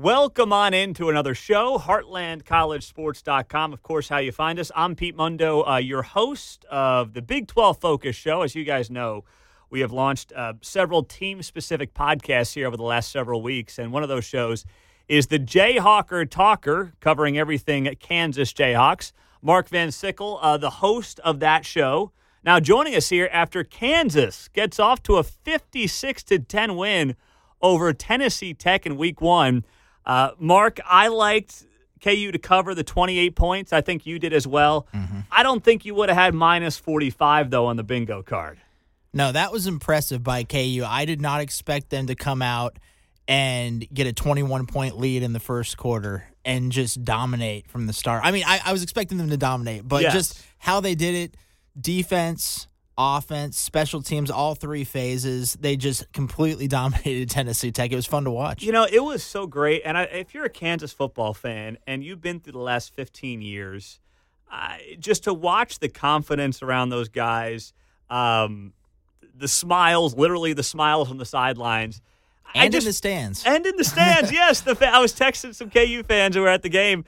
Welcome on into another show, HeartlandCollegeSports.com. Of course, how you find us. I'm Pete Mundo, uh, your host of the Big 12 Focus Show. As you guys know, we have launched uh, several team specific podcasts here over the last several weeks, and one of those shows is the Jayhawker Talker, covering everything at Kansas Jayhawks. Mark Van Sickle, uh, the host of that show. Now joining us here after Kansas gets off to a 56 to 10 win over Tennessee Tech in Week One. Uh, Mark, I liked KU to cover the 28 points. I think you did as well. Mm-hmm. I don't think you would have had minus 45 though on the bingo card. No, that was impressive by KU. I did not expect them to come out and get a 21 point lead in the first quarter and just dominate from the start. I mean, I, I was expecting them to dominate, but yes. just how they did it defense, offense, special teams, all three phases, they just completely dominated Tennessee Tech. It was fun to watch. You know, it was so great. And I, if you're a Kansas football fan and you've been through the last 15 years, uh, just to watch the confidence around those guys, um, the smiles, literally the smiles on the sidelines and just, in the stands. And in the stands, yes. The I was texting some KU fans who were at the game.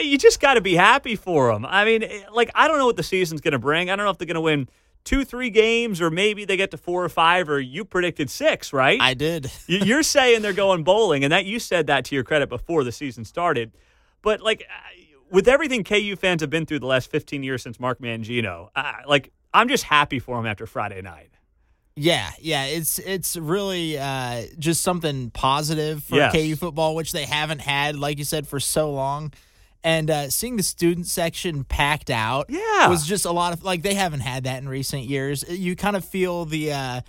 You just got to be happy for them. I mean, eh, like I don't know what the season's going to bring. I don't know if they're going to win two, three games, or maybe they get to four or five, or you predicted six, right? I did. You're saying they're going bowling, and that you said that to your credit before the season started. But like uh, with everything KU fans have been through the last 15 years since Mark Mangino, uh, like I'm just happy for them after Friday night. Yeah, yeah, it's it's really uh, just something positive for yes. KU football, which they haven't had, like you said, for so long. And uh, seeing the student section packed out, yeah, was just a lot of like they haven't had that in recent years. You kind of feel the. Uh,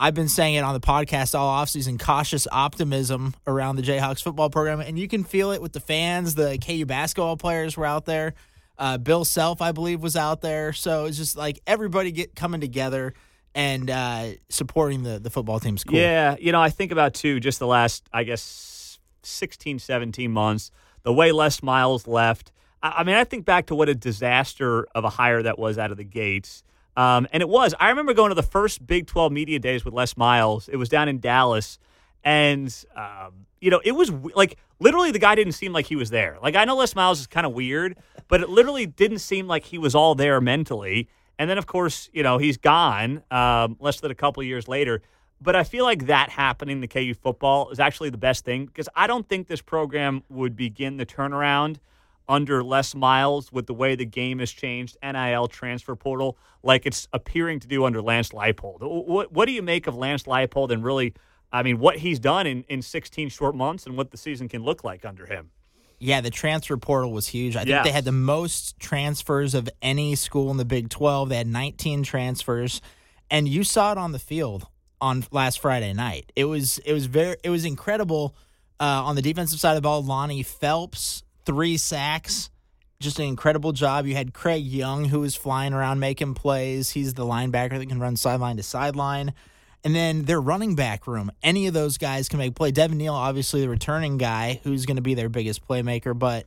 I've been saying it on the podcast all offseason, cautious optimism around the Jayhawks football program, and you can feel it with the fans. The KU basketball players were out there. Uh, Bill Self, I believe, was out there. So it's just like everybody get coming together and uh, supporting the, the football team's cool. Yeah, you know, I think about too just the last, I guess, 16, 17 months, the way Les Miles left. I, I mean, I think back to what a disaster of a hire that was out of the gates. Um, and it was. I remember going to the first Big 12 media days with Les Miles. It was down in Dallas. And, um, you know, it was like literally the guy didn't seem like he was there. Like, I know Les Miles is kind of weird, but it literally didn't seem like he was all there mentally. And then, of course, you know, he's gone um, less than a couple years later. But I feel like that happening to KU football is actually the best thing because I don't think this program would begin the turnaround under Les Miles with the way the game has changed, NIL transfer portal, like it's appearing to do under Lance Leipold. What, what do you make of Lance Leipold and really, I mean, what he's done in, in 16 short months and what the season can look like under him? Yeah, the transfer portal was huge. I think yes. they had the most transfers of any school in the Big 12. They had 19 transfers, and you saw it on the field on last Friday night. It was it was very it was incredible uh, on the defensive side of the ball. Lonnie Phelps three sacks, just an incredible job. You had Craig Young who was flying around making plays. He's the linebacker that can run sideline to sideline. And then their running back room, any of those guys can make play. Devin Neal, obviously the returning guy, who's going to be their biggest playmaker, but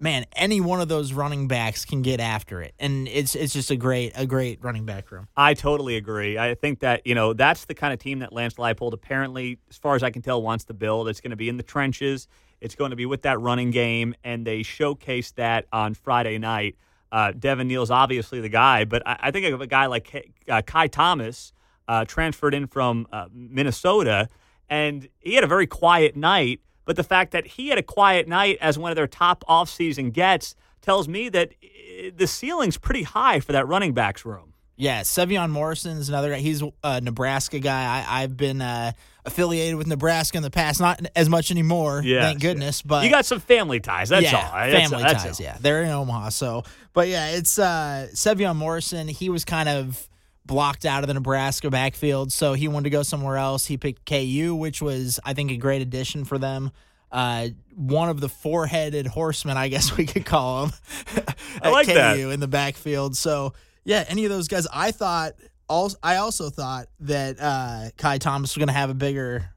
man, any one of those running backs can get after it, and it's it's just a great a great running back room. I totally agree. I think that you know that's the kind of team that Lance Leipold apparently, as far as I can tell, wants to build. It's going to be in the trenches. It's going to be with that running game, and they showcased that on Friday night. Uh, Devin Neal's obviously the guy, but I, I think of a guy like uh, Ky Thomas uh, transferred in from uh, Minnesota, and he had a very quiet night. But the fact that he had a quiet night as one of their top offseason gets tells me that uh, the ceiling's pretty high for that running backs room. Yeah, Sevion Morrison is another guy. He's a Nebraska guy. I, have been uh, affiliated with Nebraska in the past, not as much anymore, yes, thank goodness. But you got some family ties. That's yeah, all. Family that's, ties. yeah, they're in Omaha. So, but yeah, it's uh, Sevion Morrison. He was kind of blocked out of the Nebraska backfield, so he wanted to go somewhere else. He picked KU, which was, I think, a great addition for them. Uh, one of the four-headed horsemen, I guess we could call him. I like KU that in the backfield. So yeah, any of those guys. I thought. Also, I also thought that uh, Ky Thomas was going to have a bigger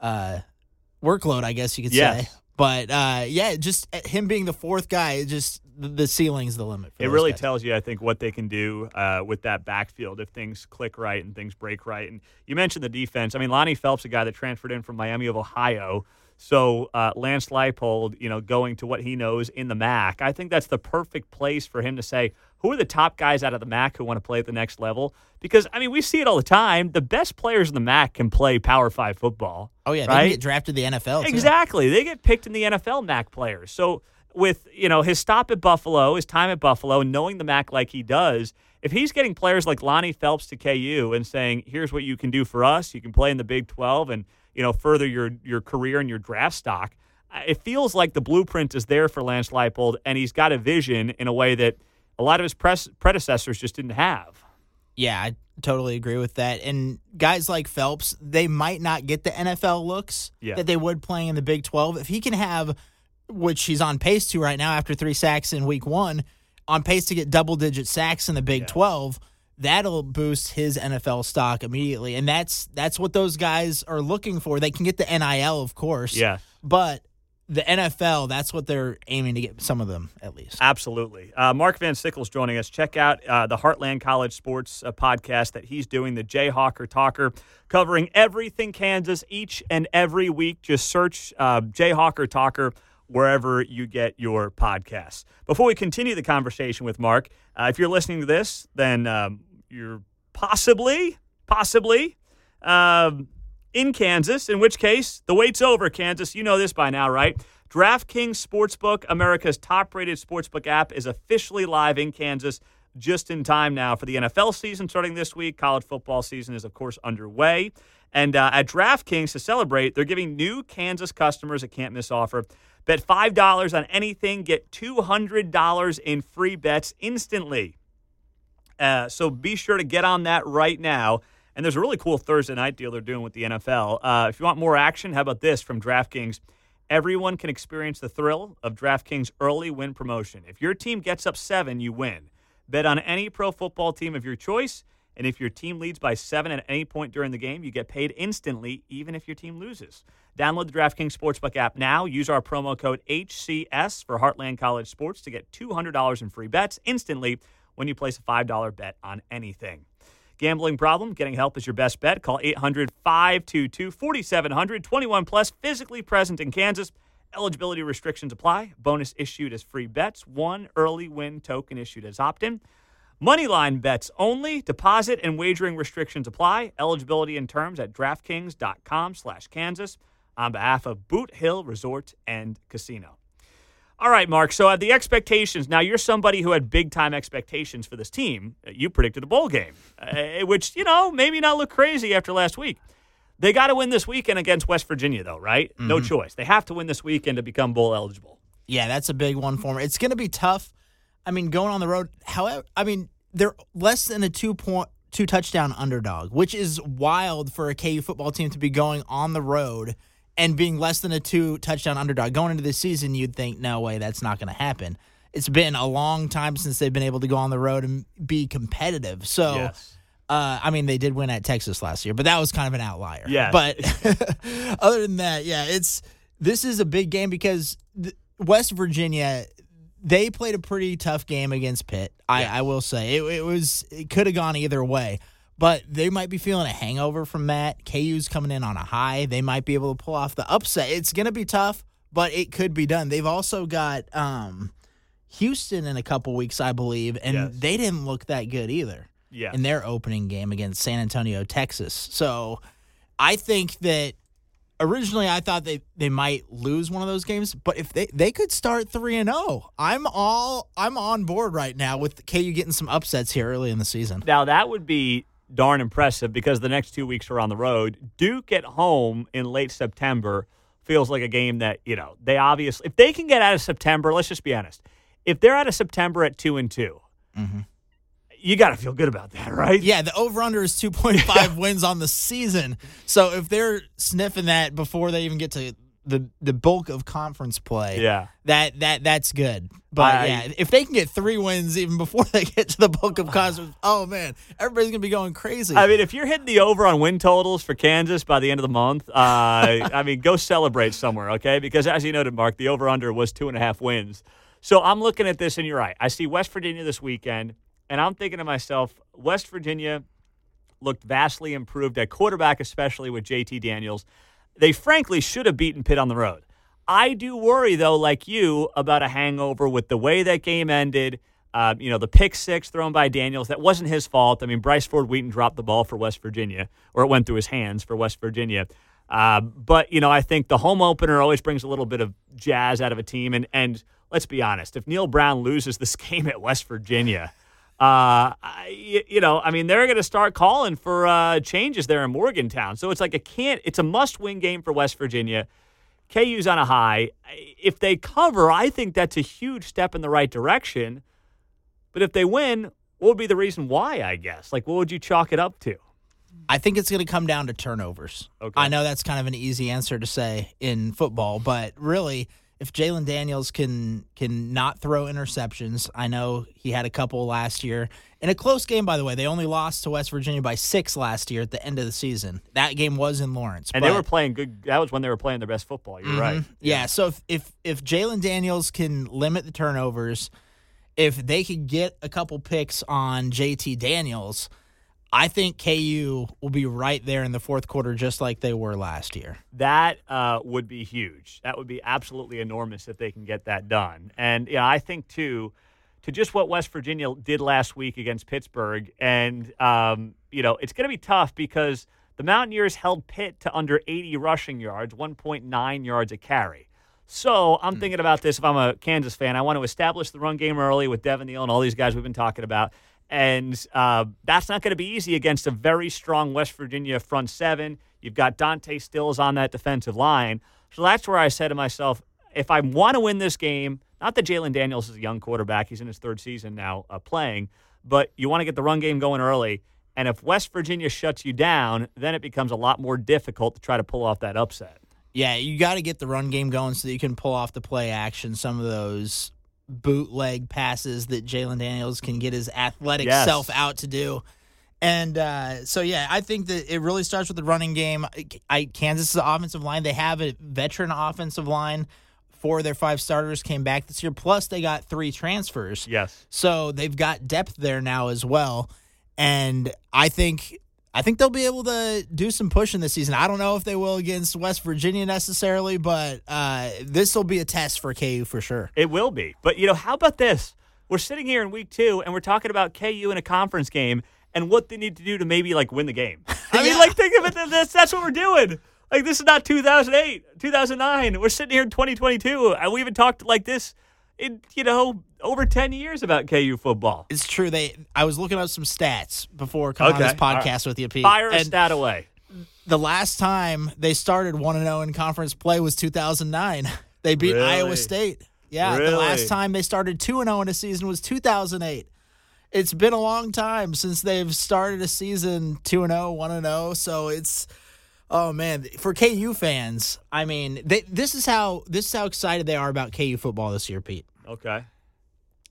uh, workload. I guess you could yes. say. But uh, yeah, just uh, him being the fourth guy, just the ceiling's the limit. it really guys. tells you, I think, what they can do uh, with that backfield if things click right and things break right. And you mentioned the defense. I mean, Lonnie Phelps, a guy that transferred in from Miami of Ohio. So uh, Lance Leipold, you know, going to what he knows in the MAC, I think that's the perfect place for him to say, who are the top guys out of the MAC who want to play at the next level? Because I mean, we see it all the time. The best players in the MAC can play Power Five football. Oh yeah, right? they get drafted the NFL. Too. Exactly, they get picked in the NFL MAC players. So with you know his stop at Buffalo, his time at Buffalo, knowing the MAC like he does, if he's getting players like Lonnie Phelps to KU and saying, "Here's what you can do for us. You can play in the Big 12 and you know further your your career and your draft stock." It feels like the blueprint is there for Lance Leipold, and he's got a vision in a way that a lot of his press predecessors just didn't have. Yeah, I totally agree with that. And guys like Phelps, they might not get the NFL looks yeah. that they would playing in the Big 12. If he can have, which he's on pace to right now after three sacks in week one, on pace to get double digit sacks in the Big yeah. 12, that'll boost his NFL stock immediately. And that's that's what those guys are looking for. They can get the NIL, of course. Yeah. But the NFL, that's what they're aiming to get some of them at least. Absolutely. Uh, Mark Van Sickle's joining us. Check out uh, the Heartland College Sports uh, podcast that he's doing, the Jayhawker Talker, covering everything Kansas each and every week. Just search uh, Jayhawker Talker wherever you get your podcasts. Before we continue the conversation with Mark, uh, if you're listening to this, then um, you're possibly, possibly. Um, in Kansas, in which case the wait's over, Kansas. You know this by now, right? DraftKings Sportsbook, America's top rated sportsbook app, is officially live in Kansas just in time now for the NFL season starting this week. College football season is, of course, underway. And uh, at DraftKings to celebrate, they're giving new Kansas customers a can't miss offer. Bet $5 on anything, get $200 in free bets instantly. Uh, so be sure to get on that right now. And there's a really cool Thursday night deal they're doing with the NFL. Uh, if you want more action, how about this from DraftKings? Everyone can experience the thrill of DraftKings early win promotion. If your team gets up seven, you win. Bet on any pro football team of your choice. And if your team leads by seven at any point during the game, you get paid instantly, even if your team loses. Download the DraftKings Sportsbook app now. Use our promo code HCS for Heartland College Sports to get $200 in free bets instantly when you place a $5 bet on anything. Gambling problem? Getting help is your best bet. Call 800 522 4700. 21 plus, physically present in Kansas. Eligibility restrictions apply. Bonus issued as free bets. One early win token issued as opt in. Moneyline bets only. Deposit and wagering restrictions apply. Eligibility and terms at DraftKings.com slash Kansas on behalf of Boot Hill Resort and Casino. All right, Mark. So uh, the expectations. Now you're somebody who had big time expectations for this team. You predicted a bowl game, uh, which you know maybe not look crazy after last week. They got to win this weekend against West Virginia, though, right? Mm-hmm. No choice. They have to win this weekend to become bowl eligible. Yeah, that's a big one for them. It's going to be tough. I mean, going on the road. However, I mean they're less than a two point two touchdown underdog, which is wild for a KU football team to be going on the road and being less than a two touchdown underdog going into the season, you'd think, no way, that's not going to happen. It's been a long time since they've been able to go on the road and be competitive. So, yes. uh, I mean, they did win at Texas last year, but that was kind of an outlier. Yeah. But other than that, yeah, it's this is a big game because West Virginia they played a pretty tough game against Pitt. I, I will say it, it was it could have gone either way but they might be feeling a hangover from that. KU's coming in on a high. They might be able to pull off the upset. It's going to be tough, but it could be done. They've also got um, Houston in a couple weeks, I believe, and yes. they didn't look that good either. Yeah. In their opening game against San Antonio, Texas. So I think that originally I thought they, they might lose one of those games, but if they, they could start three and zero, oh, I'm all I'm on board right now with KU getting some upsets here early in the season. Now that would be darn impressive because the next two weeks are on the road. Duke at home in late September feels like a game that, you know, they obviously, if they can get out of September, let's just be honest. If they're out of September at 2 and 2, mm-hmm. you got to feel good about that, right? Yeah, the over under is 2.5 wins on the season. So if they're sniffing that before they even get to the the bulk of conference play. Yeah, that that that's good. But I, yeah, if they can get three wins even before they get to the bulk of conference, oh man, everybody's gonna be going crazy. I mean, if you're hitting the over on win totals for Kansas by the end of the month, uh, I mean, go celebrate somewhere, okay? Because as you noted, Mark, the over under was two and a half wins. So I'm looking at this, and you're right. I see West Virginia this weekend, and I'm thinking to myself, West Virginia looked vastly improved at quarterback, especially with JT Daniels they frankly should have beaten Pitt on the road. I do worry, though, like you, about a hangover with the way that game ended. Uh, you know, the pick six thrown by Daniels, that wasn't his fault. I mean, Bryce Ford Wheaton dropped the ball for West Virginia, or it went through his hands for West Virginia. Uh, but, you know, I think the home opener always brings a little bit of jazz out of a team. And, and let's be honest, if Neal Brown loses this game at West Virginia, uh, I, you know, I mean, they're going to start calling for uh, changes there in Morgantown. So it's like a can't. It's a must-win game for West Virginia. KU's on a high. If they cover, I think that's a huge step in the right direction. But if they win, what would be the reason why, I guess? Like, what would you chalk it up to? I think it's going to come down to turnovers. Okay. I know that's kind of an easy answer to say in football, but really, if Jalon Daniels can can not throw interceptions, I know he had a couple last year in a close game. By the way, they only lost to West Virginia by six last year at the end of the season. That game was in Lawrence, and they were playing good. That was when they were playing their best football. You're mm-hmm. right. Yeah. yeah. So if if if Jalon Daniels can limit the turnovers, if they could get a couple picks on JT Daniels I think KU will be right there in the fourth quarter, just like they were last year. That uh, would be huge. That would be absolutely enormous if they can get that done. And yeah, I think too, to just what West Virginia did last week against Pittsburgh, and um, you know, it's going to be tough because the Mountaineers held Pitt to under 80 rushing yards, 1.9 yards a carry. So I'm mm. thinking about this. If I'm a Kansas fan, I want to establish the run game early with Devin Neal and all these guys we've been talking about. And uh, that's not going to be easy against a very strong West Virginia front seven. You've got Dante Stills on that defensive line. So that's where I said to myself, if I want to win this game, not that Jalon Daniels is a young quarterback, he's in his third season now uh, playing, but you want to get the run game going early. And if West Virginia shuts you down, then it becomes a lot more difficult to try to pull off that upset. Yeah, you got to get the run game going so that you can pull off the play action, some of those bootleg passes that Jalon Daniels can get his athletic yes. self out to do. And uh, so, yeah, I think that it really starts with the running game. I Kansas's offensive line, they have a veteran offensive line. Four of their five starters came back this year. Plus, they got three transfers. Yes. So they've got depth there now as well. And I think I think they'll be able to do some pushing this season. I don't know if they will against West Virginia necessarily, but uh, this will be a test for KU for sure. It will be. But, you know, how about this? We're sitting here in week two and we're talking about KU in a conference game and what they need to do to maybe like win the game. I mean, like, think of it. That's, that's what we're doing. Like, this is not 2008, 2009. We're sitting here in 2022. And we even talked like this in, you know, over 10 years about KU football. It's true. They I was looking up some stats before coming okay. on this podcast right. with you, Pete. Fire a stat away. The last time they started 1 0 in conference play was 2009. They beat really? Iowa State. Yeah, really? the last time they started 2 0 in a season was 2008. It's been a long time since they've started a season 2 0, 1 0. So it's. Oh man, for KU fans, I mean, they, this is how this is how excited they are about KU football this year, Pete. Okay.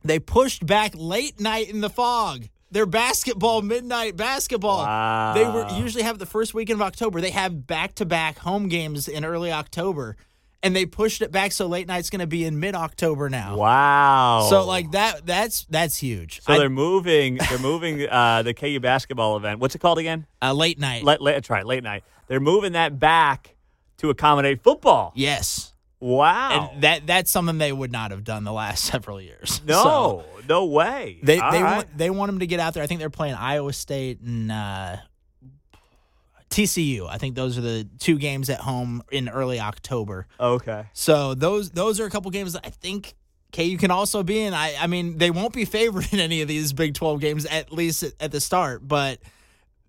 They pushed back late night in the Phog. Their basketball midnight basketball. Wow. They were usually have the first weekend of October. They have back to back home games in early October. And they pushed it back so late night's going to be in mid October now. Wow! So like that, that's that's huge. So I, they're moving. They're moving uh, the KU basketball event. What's it called again? Uh, late night. Let, let, that's right, late night. They're moving that back to accommodate football. Yes. Wow. And that that's something they would not have done the last several years. No, so no way. They All they right. want they want them to get out there. I think they're playing Iowa State and uh, TCU. I think those are the two games at home in early October. Okay. So those those are a couple games that I think KU can also be in. I I mean they won't be favored in any of these Big Twelve games at least at, at the start, but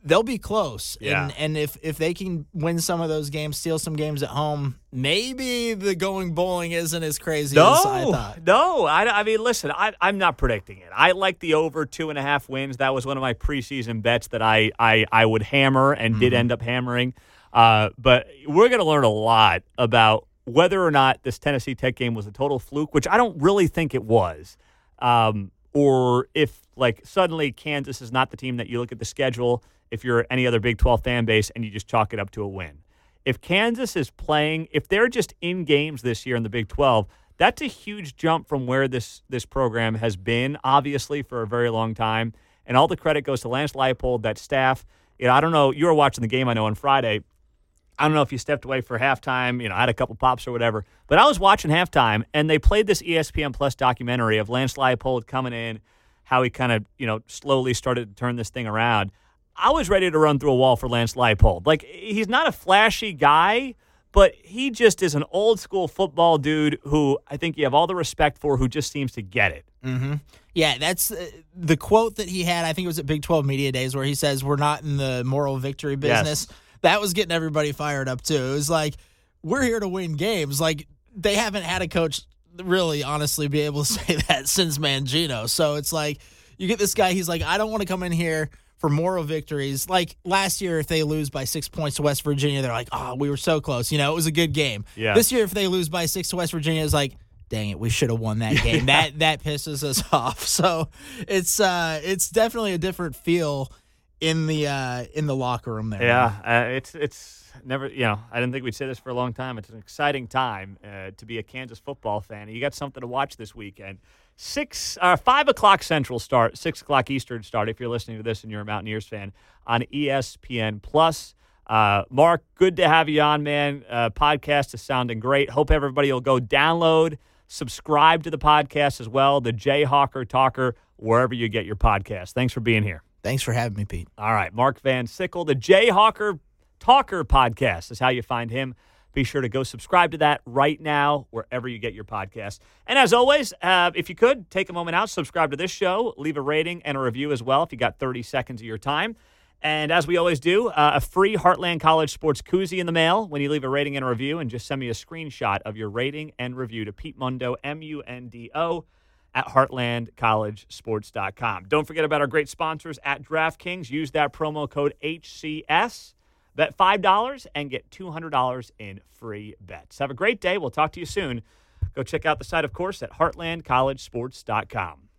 they'll be close. Yeah. And, and if, if they can win some of those games, steal some games at home, maybe the going bowling isn't as crazy no, as I thought. No, I, I mean, listen, I, I'm not predicting it. I like the over two and a half wins. That was one of my preseason bets that I, I, I would hammer and mm-hmm. did end up hammering. Uh, but we're going to learn a lot about whether or not this Tennessee Tech game was a total fluke, which I don't really think it was. Um, or if, like, suddenly Kansas is not the team that you look at the schedule – if you're any other Big 12 fan base and you just chalk it up to a win. If Kansas is playing, if they're just in games this year in the Big 12, that's a huge jump from where this this program has been, obviously, for a very long time. And all the credit goes to Lance Leipold, that staff. You know, I don't know. You were watching the game, I know, on Friday. I don't know if you stepped away for halftime, you know, had a couple pops or whatever, but I was watching halftime and they played this ESPN Plus documentary of Lance Leipold coming in, how he kind of, you know, slowly started to turn this thing around. I was ready to run through a wall for Lance Leipold. Like, he's not a flashy guy, but he just is an old school football dude who I think you have all the respect for, who just seems to get it. Mm-hmm. Yeah, that's uh, the quote that he had. I think it was at Big 12 Media Days where he says, We're not in the moral victory business. Yes. That was getting everybody fired up, too. It was like, We're here to win games. Like, they haven't had a coach really, honestly, be able to say that since Mangino. So it's like, you get this guy, he's like, I don't want to come in here for moral victories. Like last year, if they lose by six points to West Virginia, they're like, oh, we were so close. You know, it was a good game. Yeah. This year, if they lose by six to West Virginia, it's like, dang it, we should have won that game. that that pisses us off. So it's uh, it's definitely a different feel in the uh, in the locker room there. Yeah, uh, it's it's never you know I didn't think we'd say this for a long time. It's an exciting time uh, to be a Kansas football fan. You got something to watch this weekend six uh, five o'clock Central start, six o'clock Eastern start. If you're listening to this and you're a Mountaineers fan on ESPN Plus. Uh, Mark, good to have you on, man. Uh, podcast is sounding great. Hope everybody will go download, subscribe to the podcast as well. The Jayhawker Talker, wherever you get your podcast. Thanks for being here. Thanks for having me, Pete. All right, Mark Van Sickle, the Jayhawker Talker podcast is how you find him. Be sure to go subscribe to that right now, wherever you get your podcast. And as always, uh, if you could, take a moment out, subscribe to this show, leave a rating and a review as well if you got 30 seconds of your time. And as we always do, uh, a free Heartland College Sports koozie in the mail when you leave a rating and a review. And just send me a screenshot of your rating and review to Pete Mundo, M U N D O, at heartlandcollegesports.com. Don't forget about our great sponsors at DraftKings. Use that promo code HCS Bet $5 and get $200 in free bets. Have a great day. We'll talk to you soon. Go check out the site, of course, at heartlandcollegesports.com.